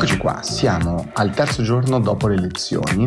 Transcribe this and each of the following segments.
Eccoci qua, siamo al terzo giorno dopo le elezioni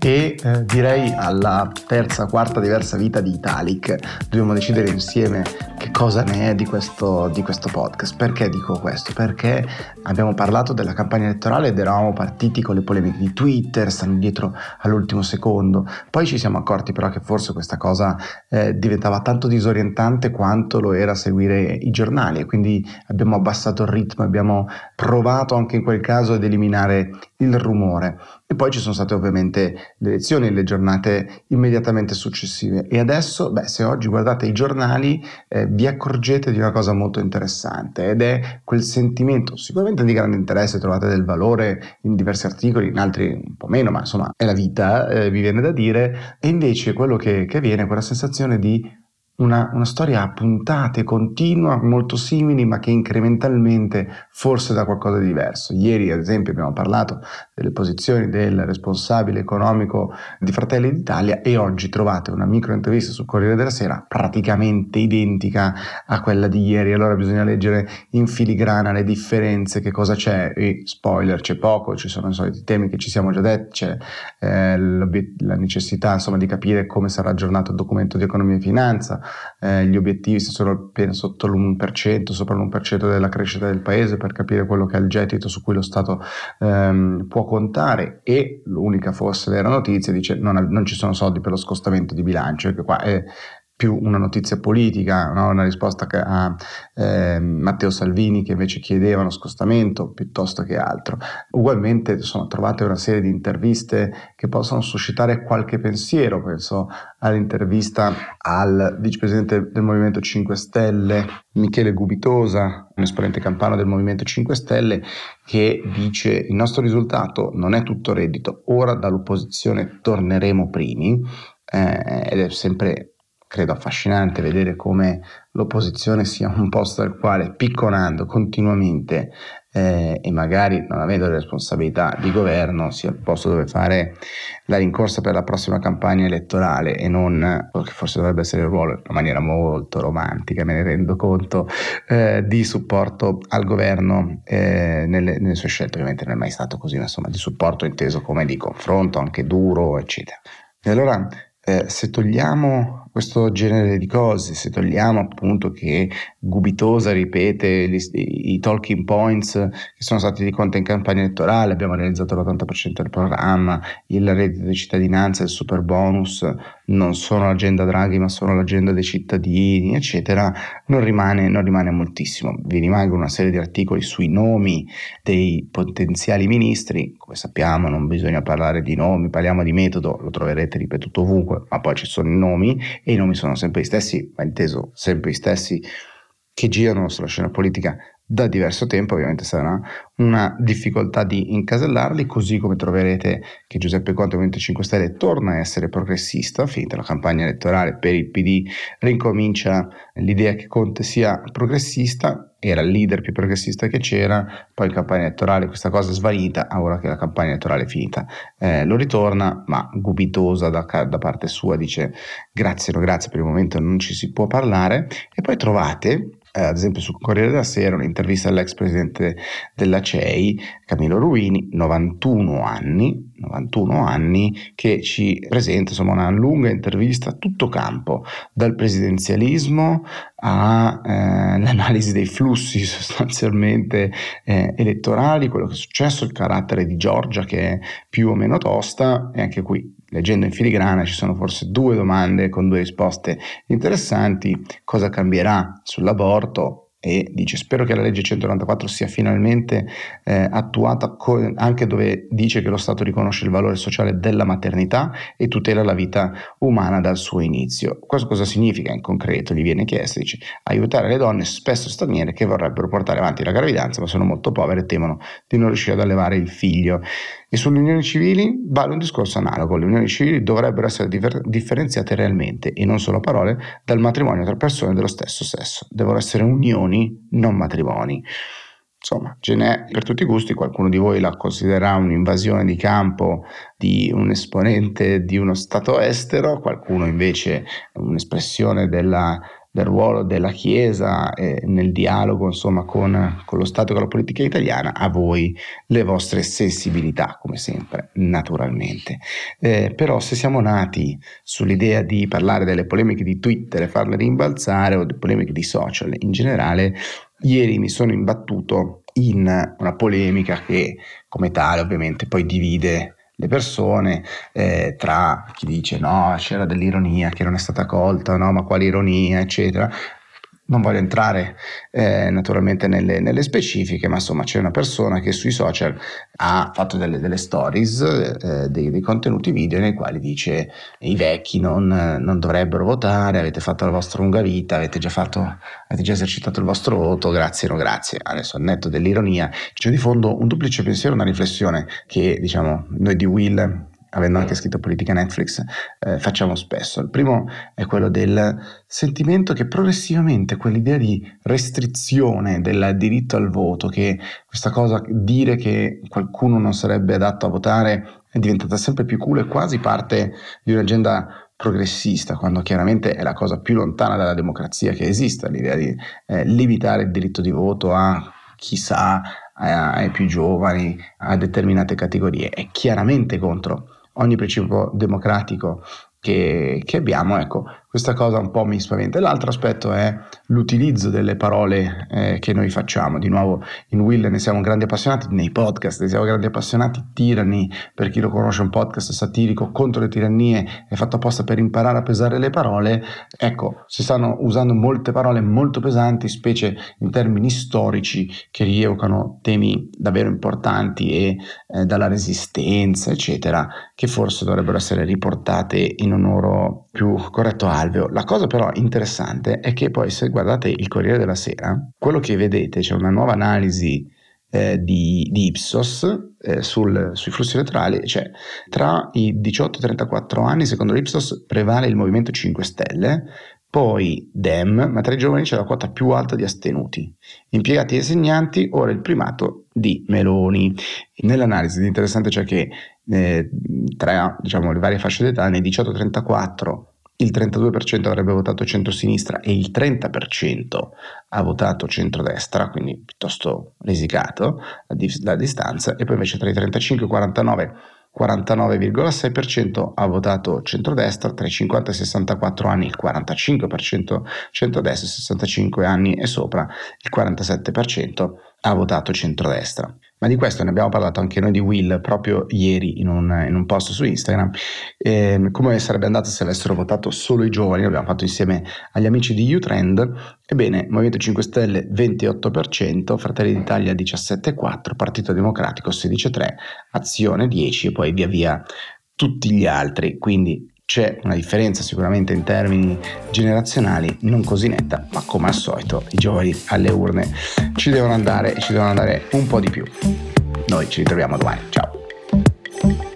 e eh, direi alla terza, quarta diversa vita di Italic. Dobbiamo decidere insieme che cosa ne è di questo, di questo podcast. Perché dico questo? Perché abbiamo parlato della campagna elettorale ed eravamo partiti con le polemiche di Twitter, stanno dietro all'ultimo secondo. Poi ci siamo accorti però che forse questa cosa eh, diventava tanto disorientante quanto lo era seguire i giornali e quindi abbiamo abbassato il ritmo, abbiamo provato anche in quel caso caso ad eliminare il rumore. E poi ci sono state ovviamente le elezioni le giornate immediatamente successive. E adesso, beh, se oggi guardate i giornali, eh, vi accorgete di una cosa molto interessante ed è quel sentimento, sicuramente di grande interesse, trovate del valore in diversi articoli, in altri un po' meno, ma insomma è la vita, eh, vi viene da dire, e invece quello che, che viene è quella sensazione di una, una, storia a puntate, continua, molto simili, ma che incrementalmente forse da qualcosa di diverso. Ieri, ad esempio, abbiamo parlato delle posizioni del responsabile economico di Fratelli d'Italia e oggi trovate una micro intervista sul Corriere della Sera praticamente identica a quella di ieri. Allora bisogna leggere in filigrana le differenze, che cosa c'è, e spoiler, c'è poco, ci sono i soliti temi che ci siamo già detti, c'è eh, la necessità insomma di capire come sarà aggiornato il documento di economia e finanza, eh, gli obiettivi sono appena sotto l'1%, sopra l'1% della crescita del paese per capire quello che è il gettito su cui lo Stato ehm, può contare e l'unica forse vera notizia dice non, non ci sono soldi per lo scostamento di bilancio, che qua è più una notizia politica, no? una risposta a eh, Matteo Salvini che invece chiedeva uno scostamento piuttosto che altro. Ugualmente insomma, trovate una serie di interviste che possono suscitare qualche pensiero, penso all'intervista al vicepresidente del Movimento 5 Stelle Michele Gubitosa, un esponente campano del Movimento 5 Stelle, che dice il nostro risultato non è tutto reddito, ora dall'opposizione torneremo primi. Eh, ed è sempre credo affascinante vedere come l'opposizione sia un posto al quale picconando continuamente eh, e magari non avendo le responsabilità di governo sia il posto dove fare la rincorsa per la prossima campagna elettorale e non quello che forse dovrebbe essere il ruolo in maniera molto romantica, me ne rendo conto, eh, di supporto al governo eh, nelle, nelle, sue scelte. Ovviamente non è mai stato così, ma insomma di supporto inteso come di confronto anche duro, eccetera. E allora eh, se togliamo questo genere di cose, se togliamo appunto che Gubitosa ripete gli, i talking points che sono stati di conto in campagna elettorale, abbiamo realizzato l'80% del programma, il reddito di cittadinanza, il super bonus, non sono l'agenda Draghi ma sono l'agenda dei cittadini, eccetera, non rimane, non rimane moltissimo. Vi rimangono una serie di articoli sui nomi dei potenziali ministri, come sappiamo non bisogna parlare di nomi, parliamo di metodo, lo troverete ripetuto ovunque, ma poi ci sono i nomi e i nomi sono sempre gli stessi, ma inteso sempre gli stessi che girano sulla scena politica da diverso tempo, ovviamente sarà una difficoltà di incasellarli, così come troverete che Giuseppe Conte, Movimento 5 Stelle, torna a essere progressista, finita la campagna elettorale per il PD, rincomincia l'idea che Conte sia progressista, era il leader più progressista che c'era, poi campagna elettorale questa cosa è svanita, ora che la campagna elettorale è finita eh, lo ritorna, ma gubitosa da, da parte sua dice grazie, no grazie, per il momento non ci si può parlare, e poi trovate eh, ad esempio sul Corriere della Sera un'intervista all'ex presidente della CEI, Camillo Ruini, 91 anni, 91 anni, che ci presenta insomma una lunga intervista a tutto campo, dal presidenzialismo all'analisi eh, dei flussi sostanzialmente eh, elettorali, quello che è successo, il carattere di Giorgia che è più o meno tosta e anche qui leggendo in filigrana ci sono forse due domande con due risposte interessanti, cosa cambierà sull'aborto e dice spero che la legge 194 sia finalmente eh, attuata co- anche dove dice che lo Stato riconosce il valore sociale della maternità e tutela la vita umana dal suo inizio. Questo cosa significa in concreto? Gli viene chiesto, dice aiutare le donne spesso straniere che vorrebbero portare avanti la gravidanza ma sono molto povere e temono di non riuscire ad allevare il figlio. E sulle unioni civili? Vale un discorso analogo, le unioni civili dovrebbero essere differ- differenziate realmente e non solo a parole dal matrimonio tra persone dello stesso sesso, devono essere unioni, non matrimoni. Insomma, ce n'è per tutti i gusti, qualcuno di voi la considererà un'invasione di campo di un esponente di uno Stato estero, qualcuno invece un'espressione della del ruolo della Chiesa eh, nel dialogo insomma, con, con, lo Stato e con la politica italiana, a voi le vostre sensibilità, come sempre, naturalmente. Eh, però se siamo nati sull'idea di parlare delle polemiche di Twitter e farle rimbalzare o delle polemiche di social in generale, ieri mi sono imbattuto in una polemica che come tale ovviamente poi divide le persone eh, tra chi dice no c'era dell'ironia che non è stata colta no ma quale ironia eccetera non voglio entrare eh, naturalmente nelle, nelle, specifiche, ma insomma c'è una persona che sui social ha fatto delle, delle stories, eh, dei, dei, contenuti video nei quali dice i vecchi non, non, dovrebbero votare, avete fatto la vostra lunga vita, avete già, fatto, avete già esercitato il vostro voto, grazie no grazie. Adesso al netto dell'ironia c'è di fondo un duplice pensiero, una riflessione che diciamo noi di Will avendo anche scritto politica Netflix, eh, facciamo spesso. Il primo è quello del sentimento che progressivamente quell'idea di restrizione del diritto al voto, che questa cosa, dire che qualcuno non sarebbe adatto a votare è diventata sempre più cool e quasi parte di un'agenda progressista, quando chiaramente è la cosa più lontana dalla democrazia che esista, l'idea di eh, limitare il diritto di voto a chissà ai più giovani, a determinate categorie, è chiaramente contro ogni principio democratico che, che, abbiamo, ecco, questa cosa un po' mi spaventa. L'altro aspetto è l'utilizzo delle parole eh, che noi facciamo. Di nuovo, in Will ne siamo grandi appassionati, nei podcast ne siamo grandi appassionati. Tirani, per chi lo conosce, un podcast satirico contro le tirannie, è fatto apposta per imparare a pesare le parole. Ecco, si stanno usando molte parole molto pesanti, specie in termini storici, che rievocano temi davvero importanti e eh, dalla resistenza, eccetera, che forse dovrebbero essere riportate in un loro più corretto alveo. La cosa però interessante è che poi se guardate il Corriere della Sera, quello che vedete c'è una nuova analisi eh, di, di, Ipsos eh, sul, sui flussi elettorali, cioè tra i 18 e i 34 anni, secondo l'Ipsos, prevale il Movimento 5 Stelle, poi Dem, ma tra i giovani c'è la quota più alta di astenuti. Impiegati e insegnanti, ora il primato di Meloni. Nell'analisi interessante c'è che eh, tra diciamo, le varie fasce d'età, nei 18-34 il 32% avrebbe votato centro-sinistra e il 30% ha votato centrodestra, quindi piuttosto risicato la distanza, e poi invece tra i 35 e i 49 49,6% ha votato centrodestra, tra i 50 e i 64 anni il 45% centrodestra, 65 anni e sopra il 47% ha votato centrodestra. Ma di questo ne abbiamo parlato anche noi di Will proprio ieri in un, in un post su Instagram. Eh, come sarebbe andato se avessero votato solo i giovani? L'abbiamo fatto insieme agli amici di Utrend. Ebbene, Movimento 5 Stelle 28%, Fratelli d'Italia 17,4%, Partito Democratico 16,3%, Azione 10% e poi via via tutti gli altri. Quindi c'è una differenza sicuramente in termini generazionali non così netta, ma come al solito i giovani alle urne ci devono andare e ci devono andare un po' di più. Noi ci ritroviamo domani, ciao!